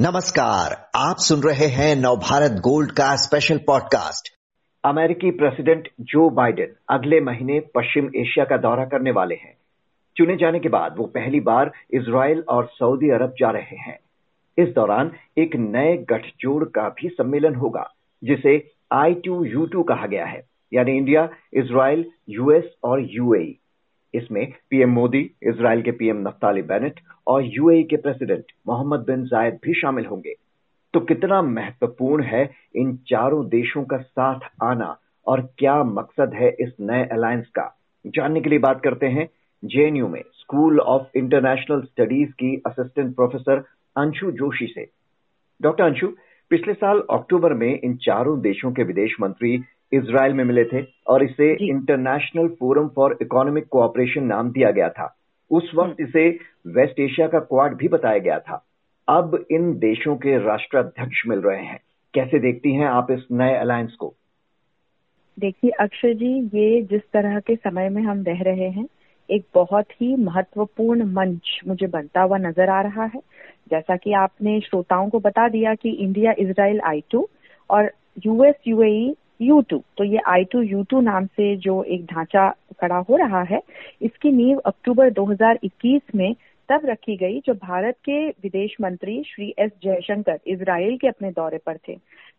नमस्कार, आप सुन रहे हैं नवभारत गोल्ड का स्पेशल पॉडकास्ट अमेरिकी प्रेसिडेंट जो बाइडेन अगले महीने पश्चिम एशिया का दौरा करने वाले हैं। चुने जाने के बाद वो पहली बार इसराइल और सऊदी अरब जा रहे हैं। इस दौरान एक नए गठजोड़ का भी सम्मेलन होगा, जिसे आई टू यू टू कहा गया है, यानी इंडिया इसराइल यूएस और यूएई इसमें पीएम मोदी इसराइल के पीएम नफ्ताली बेनेट और यूएई के प्रेसिडेंट मोहम्मद बिन जायद भी शामिल होंगे। तो कितना महत्वपूर्ण है इन चारों देशों का साथ आना और क्या मकसद है इस नए अलायंस का? जानने के लिए बात करते हैं जेएनयू में स्कूल ऑफ़ इंटरनेशनल स्टडीज़ की असिस्टेंट प्रोफेसर अंशु जोशी से। डॉक्टर अंशु, पिछले साल अक्टूबर में इन चारों देशों के विदेश मंत्री इसराइल में मिले थे और इसे international forum for economic cooperation नाम दिया गया था। उस वक्त इसे वेस्ट एशिया का क्वाड भी बताया गया था। अब इन देशों के राष्ट्राध्यक्ष मिल रहे हैं। कैसे देखती हैं आप इस नए अलायंस को? देखिए अक्षय जी ये जिस तरह के समय में हम रह रहे हैं एक बहुत ही महत्वपूर्ण मंच मुझे बनता हुआ नज़र आ रहा है। जैसा कि आपने श्रोताओं को बता दिया कि इंडिया इसराइल आई टू और यूएस यूएई यू टू तो ये आई टू यू टू नाम से जो एक ढांचा खड़ा हो रहा है, इसकी नींव अक्टूबर 2021 में तब रखी गई जो भारत के विदेश मंत्री श्री एस जयशंकर इसराइल के अपने दौरे पर थे।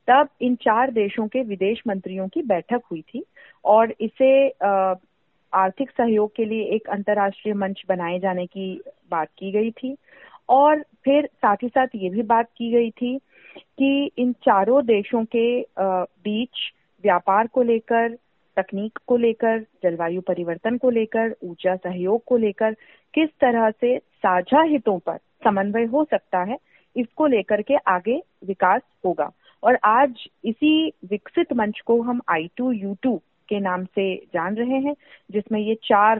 तब इन चार देशों के विदेश मंत्रियों की बैठक हुई थी और इसे आर्थिक सहयोग के लिए एक अंतर्राष्ट्रीय मंच बनाए जाने की बात की गई थी। और फिर साथ ही साथ ये भी बात की गई थी कि इन चारों देशों के बीच व्यापार को लेकर, तकनीक को लेकर, जलवायु परिवर्तन को लेकर, ऊर्जा सहयोग को लेकर, किस तरह से साझा हितों पर समन्वय हो सकता है, इसको लेकर के आगे विकास होगा। और आज इसी विकसित मंच को हम आई टू यू टू के नाम से जान रहे हैं, जिसमें ये चार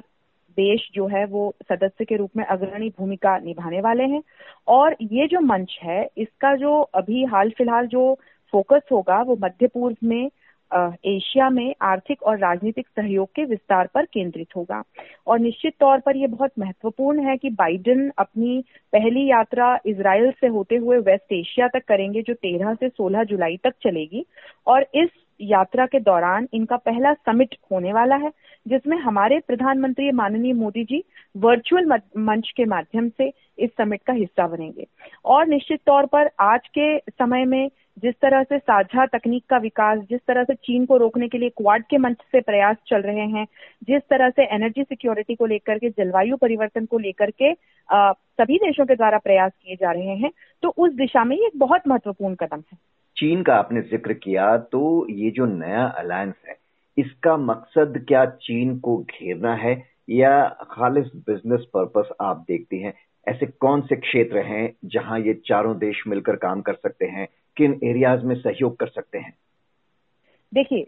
देश जो है वो सदस्य के रूप में अग्रणी भूमिका निभाने वाले हैं। और ये जो मंच है, इसका जो अभी हाल फ़िलहाल जो फोकस होगा, वो मध्य पूर्व में एशिया में आर्थिक और राजनीतिक सहयोग के विस्तार पर केंद्रित होगा। और निश्चित तौर पर यह बहुत महत्वपूर्ण है कि बाइडेन अपनी पहली यात्रा इसराइल से होते हुए वेस्ट एशिया तक करेंगे, जो 13 से 16 जुलाई तक चलेगी। और इस यात्रा के दौरान इनका पहला समिट होने वाला है, जिसमें हमारे प्रधानमंत्री माननीय मोदी जी वर्चुअल मंच के माध्यम से इस समिट का हिस्सा बनेंगे। और निश्चित तौर पर आज के समय में जिस तरह से साझा तकनीक का विकास, जिस तरह से चीन को रोकने के लिए क्वाड के मंच से प्रयास चल रहे हैं, जिस तरह से एनर्जी सिक्योरिटी को लेकर के, जलवायु परिवर्तन को लेकर के सभी देशों के द्वारा प्रयास किए जा रहे हैं तो उस दिशा में ये एक बहुत महत्वपूर्ण कदम है। चीन का आपने ज़िक्र किया तो ये जो नया अलायंस है, इसका मकसद क्या चीन को घेरना है, या खालिश बिज़नेस पर्पस आप देखती हैं, ऐसे कौन से क्षेत्र हैं जहाँ ये चारों देश मिलकर काम कर सकते हैं किन एरियाज़ में सहयोग कर सकते हैं? देखिए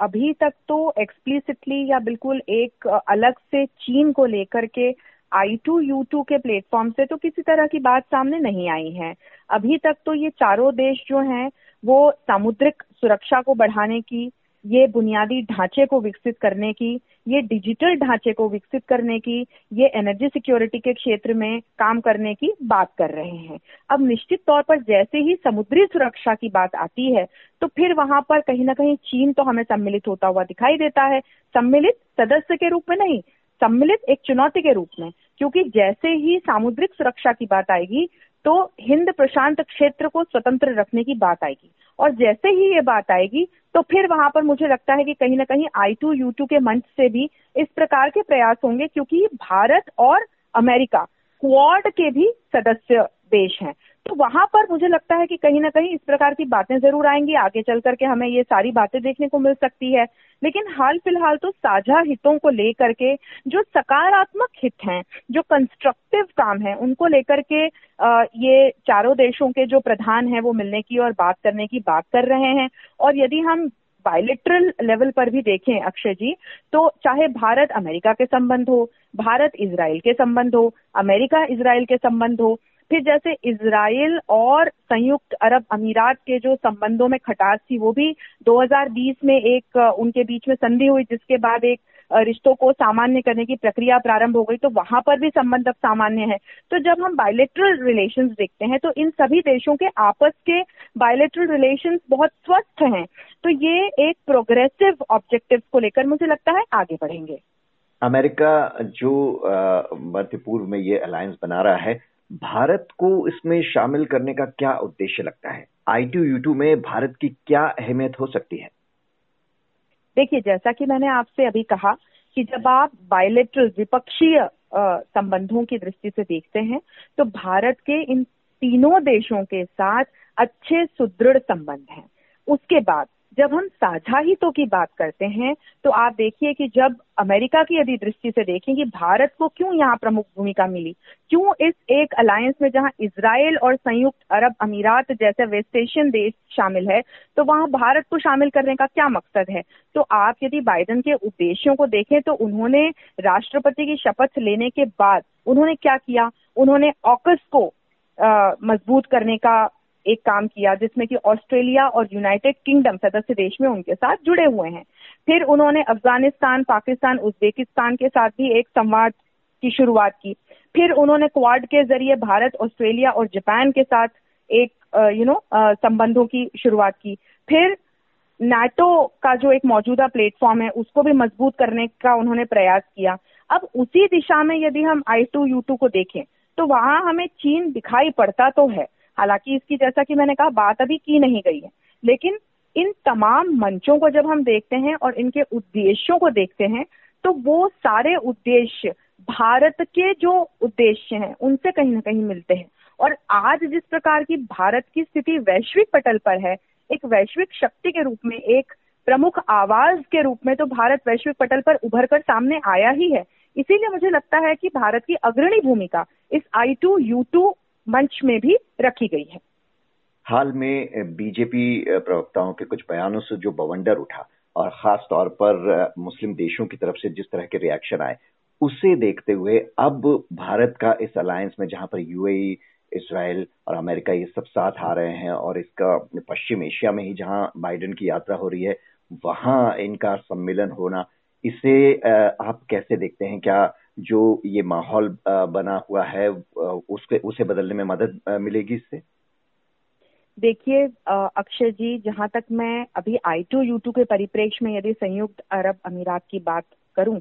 अभी तक तो एक्सप्लिसिटली या बिल्कुल एक अलग से चीन को लेकर के आई टू यू टू के प्लेटफॉर्म से तो किसी तरह की बात सामने नहीं आई है। अभी तक तो ये चारों देश जो हैं, वो सामुद्रिक सुरक्षा को बढ़ाने की, ये बुनियादी ढांचे को विकसित करने की ये डिजिटल ढांचे को विकसित करने की, ये एनर्जी सिक्योरिटी के क्षेत्र में काम करने की बात कर रहे हैं। अब निश्चित तौर पर जैसे ही समुद्री सुरक्षा की बात आती है तो फिर वहाँ पर कहीं ना कहीं चीन तो हमें सम्मिलित होता हुआ दिखाई देता है। सम्मिलित सदस्य के रूप में नहीं, सम्मिलित एक चुनौती के रूप में, क्योंकि जैसे ही सामुद्रिक सुरक्षा की बात आएगी तो हिंद प्रशांत क्षेत्र को स्वतंत्र रखने की बात आएगी। और जैसे ही ये बात आएगी तो फिर वहाँ पर मुझे लगता है कि कहीं ना कहीं आई टू यू टू के मंच से भी इस प्रकार के प्रयास होंगे, क्योंकि भारत और अमेरिका, क्वाड के भी सदस्य देश हैं। तो वहाँ पर मुझे लगता है कि कहीं ना कहीं इस प्रकार की बातें ज़रूर आएँगी। आगे चल करके हमें ये सारी बातें देखने को मिल सकती है। लेकिन हाल फ़िलहाल तो साझा हितों को लेकर के जो सकारात्मक हित हैं, जो कंस्ट्रक्टिव काम है, उनको लेकर के ये चारों देशों के जो प्रधान हैं, वो मिलने की और बात करने की बात कर रहे हैं। और यदि हम बायोलिट्रल लेवल पर भी देखें, अक्षय जी तो चाहे भारत अमेरिका के संबंध हो, भारत इसराइल के संबंध हो, अमेरिका इसराइल के संबंध हो फिर जैसे इसराइल और संयुक्त अरब अमीरात के जो संबंधों में खटास थी, वो भी 2020 में एक, उनके बीच में संधि हुई, जिसके बाद एक रिश्तों को सामान्य करने की प्रक्रिया प्रारंभ हो गई। तो वहाँ पर भी संबंध अब सामान्य है। तो जब हम बायोलेट्रल रिलेशन देखते हैं तो इन सभी देशों के आपस के बायोलेट्रल रिलेशन बहुत स्वस्थ हैं। तो ये एक प्रोग्रेसिव ऑब्जेक्टिव को लेकर मुझे लगता है आगे बढ़ेंगे। अमेरिका जो मध्य पूर्व में ये अलायंस बना रहा है भारत को इसमें शामिल करने का क्या उद्देश्य लगता है? आई टू में भारत की क्या अहमियत हो सकती है? देखिए, जैसा कि मैंने आपसे अभी कहा कि जब आप बायोलेट्रल द्विपक्षीय संबंधों की दृष्टि से देखते हैं तो भारत के इन तीनों देशों के साथ अच्छे सुदृढ़ संबंध हैं। उसके बाद जब हम साझा हितों की बात करते हैं तो आप देखिए कि जब अमेरिका की यदि दृष्टि से देखें कि भारत को क्यों यहाँ प्रमुख भूमिका मिली, क्यों इस एक अलायंस में जहाँ इसराइल और संयुक्त अरब अमीरात जैसे वेस्ट एशियन देश शामिल है तो वहाँ भारत को शामिल करने का क्या मकसद है? तो आप यदि बाइडन के उद्देश्यों को देखें तो उन्होंने राष्ट्रपति की शपथ लेने के बाद उन्होंने क्या किया? उन्होंने ऑकस को मज़बूत करने का एक काम किया जिसमें कि ऑस्ट्रेलिया और यूनाइटेड किंगडम सदस्य देश में उनके साथ जुड़े हुए हैं। फिर उन्होंने अफ़गानिस्तान, पाकिस्तान, उज्बेकिस्तान के साथ भी एक संवाद की शुरुआत की। फिर उन्होंने क्वाड के ज़रिए भारत, ऑस्ट्रेलिया और जापान के साथ एक यू नो संबंधों की शुरुआत की। फिर नाटो का जो एक मौजूदा प्लेटफॉर्म है, उसको भी मज़बूत करने का उन्होंने प्रयास किया। अब उसी दिशा में यदि हम आई टू यू टू को देखें तो वहाँ हमें चीन दिखाई पड़ता तो है। हालाँकि इसकी जैसा कि मैंने कहा, बात अभी की नहीं गई है। लेकिन इन तमाम मंचों को जब हम देखते हैं और इनके उद्देश्यों को देखते हैं तो वो सारे उद्देश्य भारत के जो उद्देश्य हैं, उनसे कहीं ना कहीं मिलते हैं। और आज जिस प्रकार की भारत की स्थिति वैश्विक पटल पर है, एक वैश्विक शक्ति के रूप में, एक प्रमुख आवाज़ के रूप में तो भारत वैश्विक पटल पर उभर कर सामने आया ही है। इसीलिए मुझे लगता है कि भारत की अग्रणी भूमिका इस आई टू यू टू मंच में भी रखी गई है। हाल में बीजेपी प्रवक्ताओं के कुछ बयानों से जो बवंडर उठा और खास तौर पर मुस्लिम देशों की तरफ़ से जिस तरह के रिएक्शन आए, उसे देखते हुए अब भारत का इस अलायंस में जहाँ पर यूएई इसराइल और अमेरिका ये सब साथ आ रहे हैं और इसका पश्चिम एशिया में ही जहाँ बाइडेन की यात्रा हो रही है, वहाँ इनका सम्मेलन होना, इसे आप कैसे देखते हैं? क्या जो ये माहौल बना हुआ है उसके, उसे बदलने में मदद मिलेगी इससे? देखिए अक्षय जी, जहाँ तक मैं अभी आई टू यू टू के परिप्रेक्ष्य में यदि संयुक्त अरब अमीरात की बात करूँ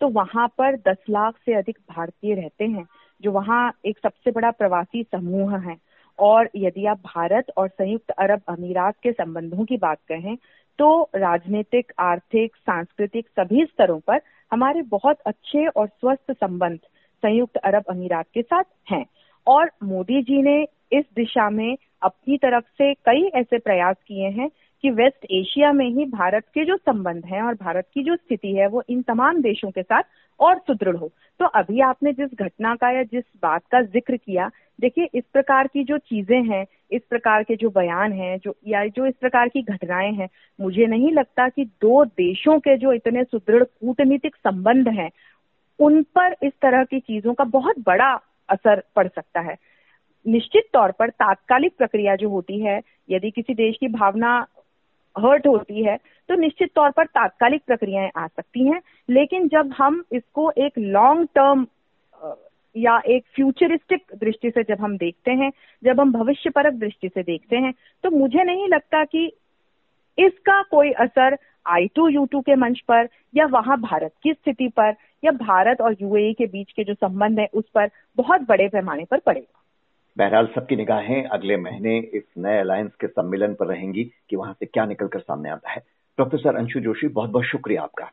तो वहाँ पर दस लाख से अधिक भारतीय रहते हैं, जो वहाँ एक सबसे बड़ा प्रवासी समूह है। और यदि आप भारत और संयुक्त अरब अमीरात के संबंधों की बात कहें तो राजनीतिक, आर्थिक, सांस्कृतिक सभी स्तरों पर हमारे बहुत अच्छे और स्वस्थ संबंध संयुक्त अरब अमीरात के साथ हैं। और मोदी जी ने इस दिशा में अपनी तरफ़ से कई ऐसे प्रयास किए हैं कि वेस्ट एशिया में ही भारत के जो संबंध हैं और भारत की जो स्थिति है, वो इन तमाम देशों के साथ और सुदृढ़ हो। तो अभी आपने जिस घटना का या जिस बात का ज़िक्र किया देखिए, इस प्रकार की जो चीज़ें हैं, इस प्रकार के जो बयान हैं, जो, या जो इस प्रकार की घटनाएँ हैं, मुझे नहीं लगता कि दो देशों के जो इतने सुदृढ़ कूटनीतिक संबंध हैं, उन पर इस तरह की चीज़ों का बहुत बड़ा असर पड़ सकता है। निश्चित तौर पर तात्कालिक प्रक्रिया जो होती है, यदि किसी देश की भावना हर्ट होती है तो निश्चित तौर पर तात्कालिक प्रक्रियाएँ आ सकती हैं, लेकिन जब हम इसको एक लॉन्ग टर्म या एक फ्यूचरिस्टिक दृष्टि से जब हम देखते हैं, जब हम भविष्य परक दृष्टि से देखते हैं तो मुझे नहीं लगता कि इसका कोई असर आई टू यू टू के मंच पर या वहाँ भारत की स्थिति पर या भारत और यूएई के बीच के जो संबंध है, उस पर बहुत बड़े पैमाने पर पड़ेगा। बहरहाल, सबकी निगाहें अगले महीने इस नए अलायंस के सम्मेलन पर रहेंगी कि वहाँ से क्या निकलकर सामने आता है। प्रोफेसर अंशु जोशी बहुत बहुत शुक्रिया आपका।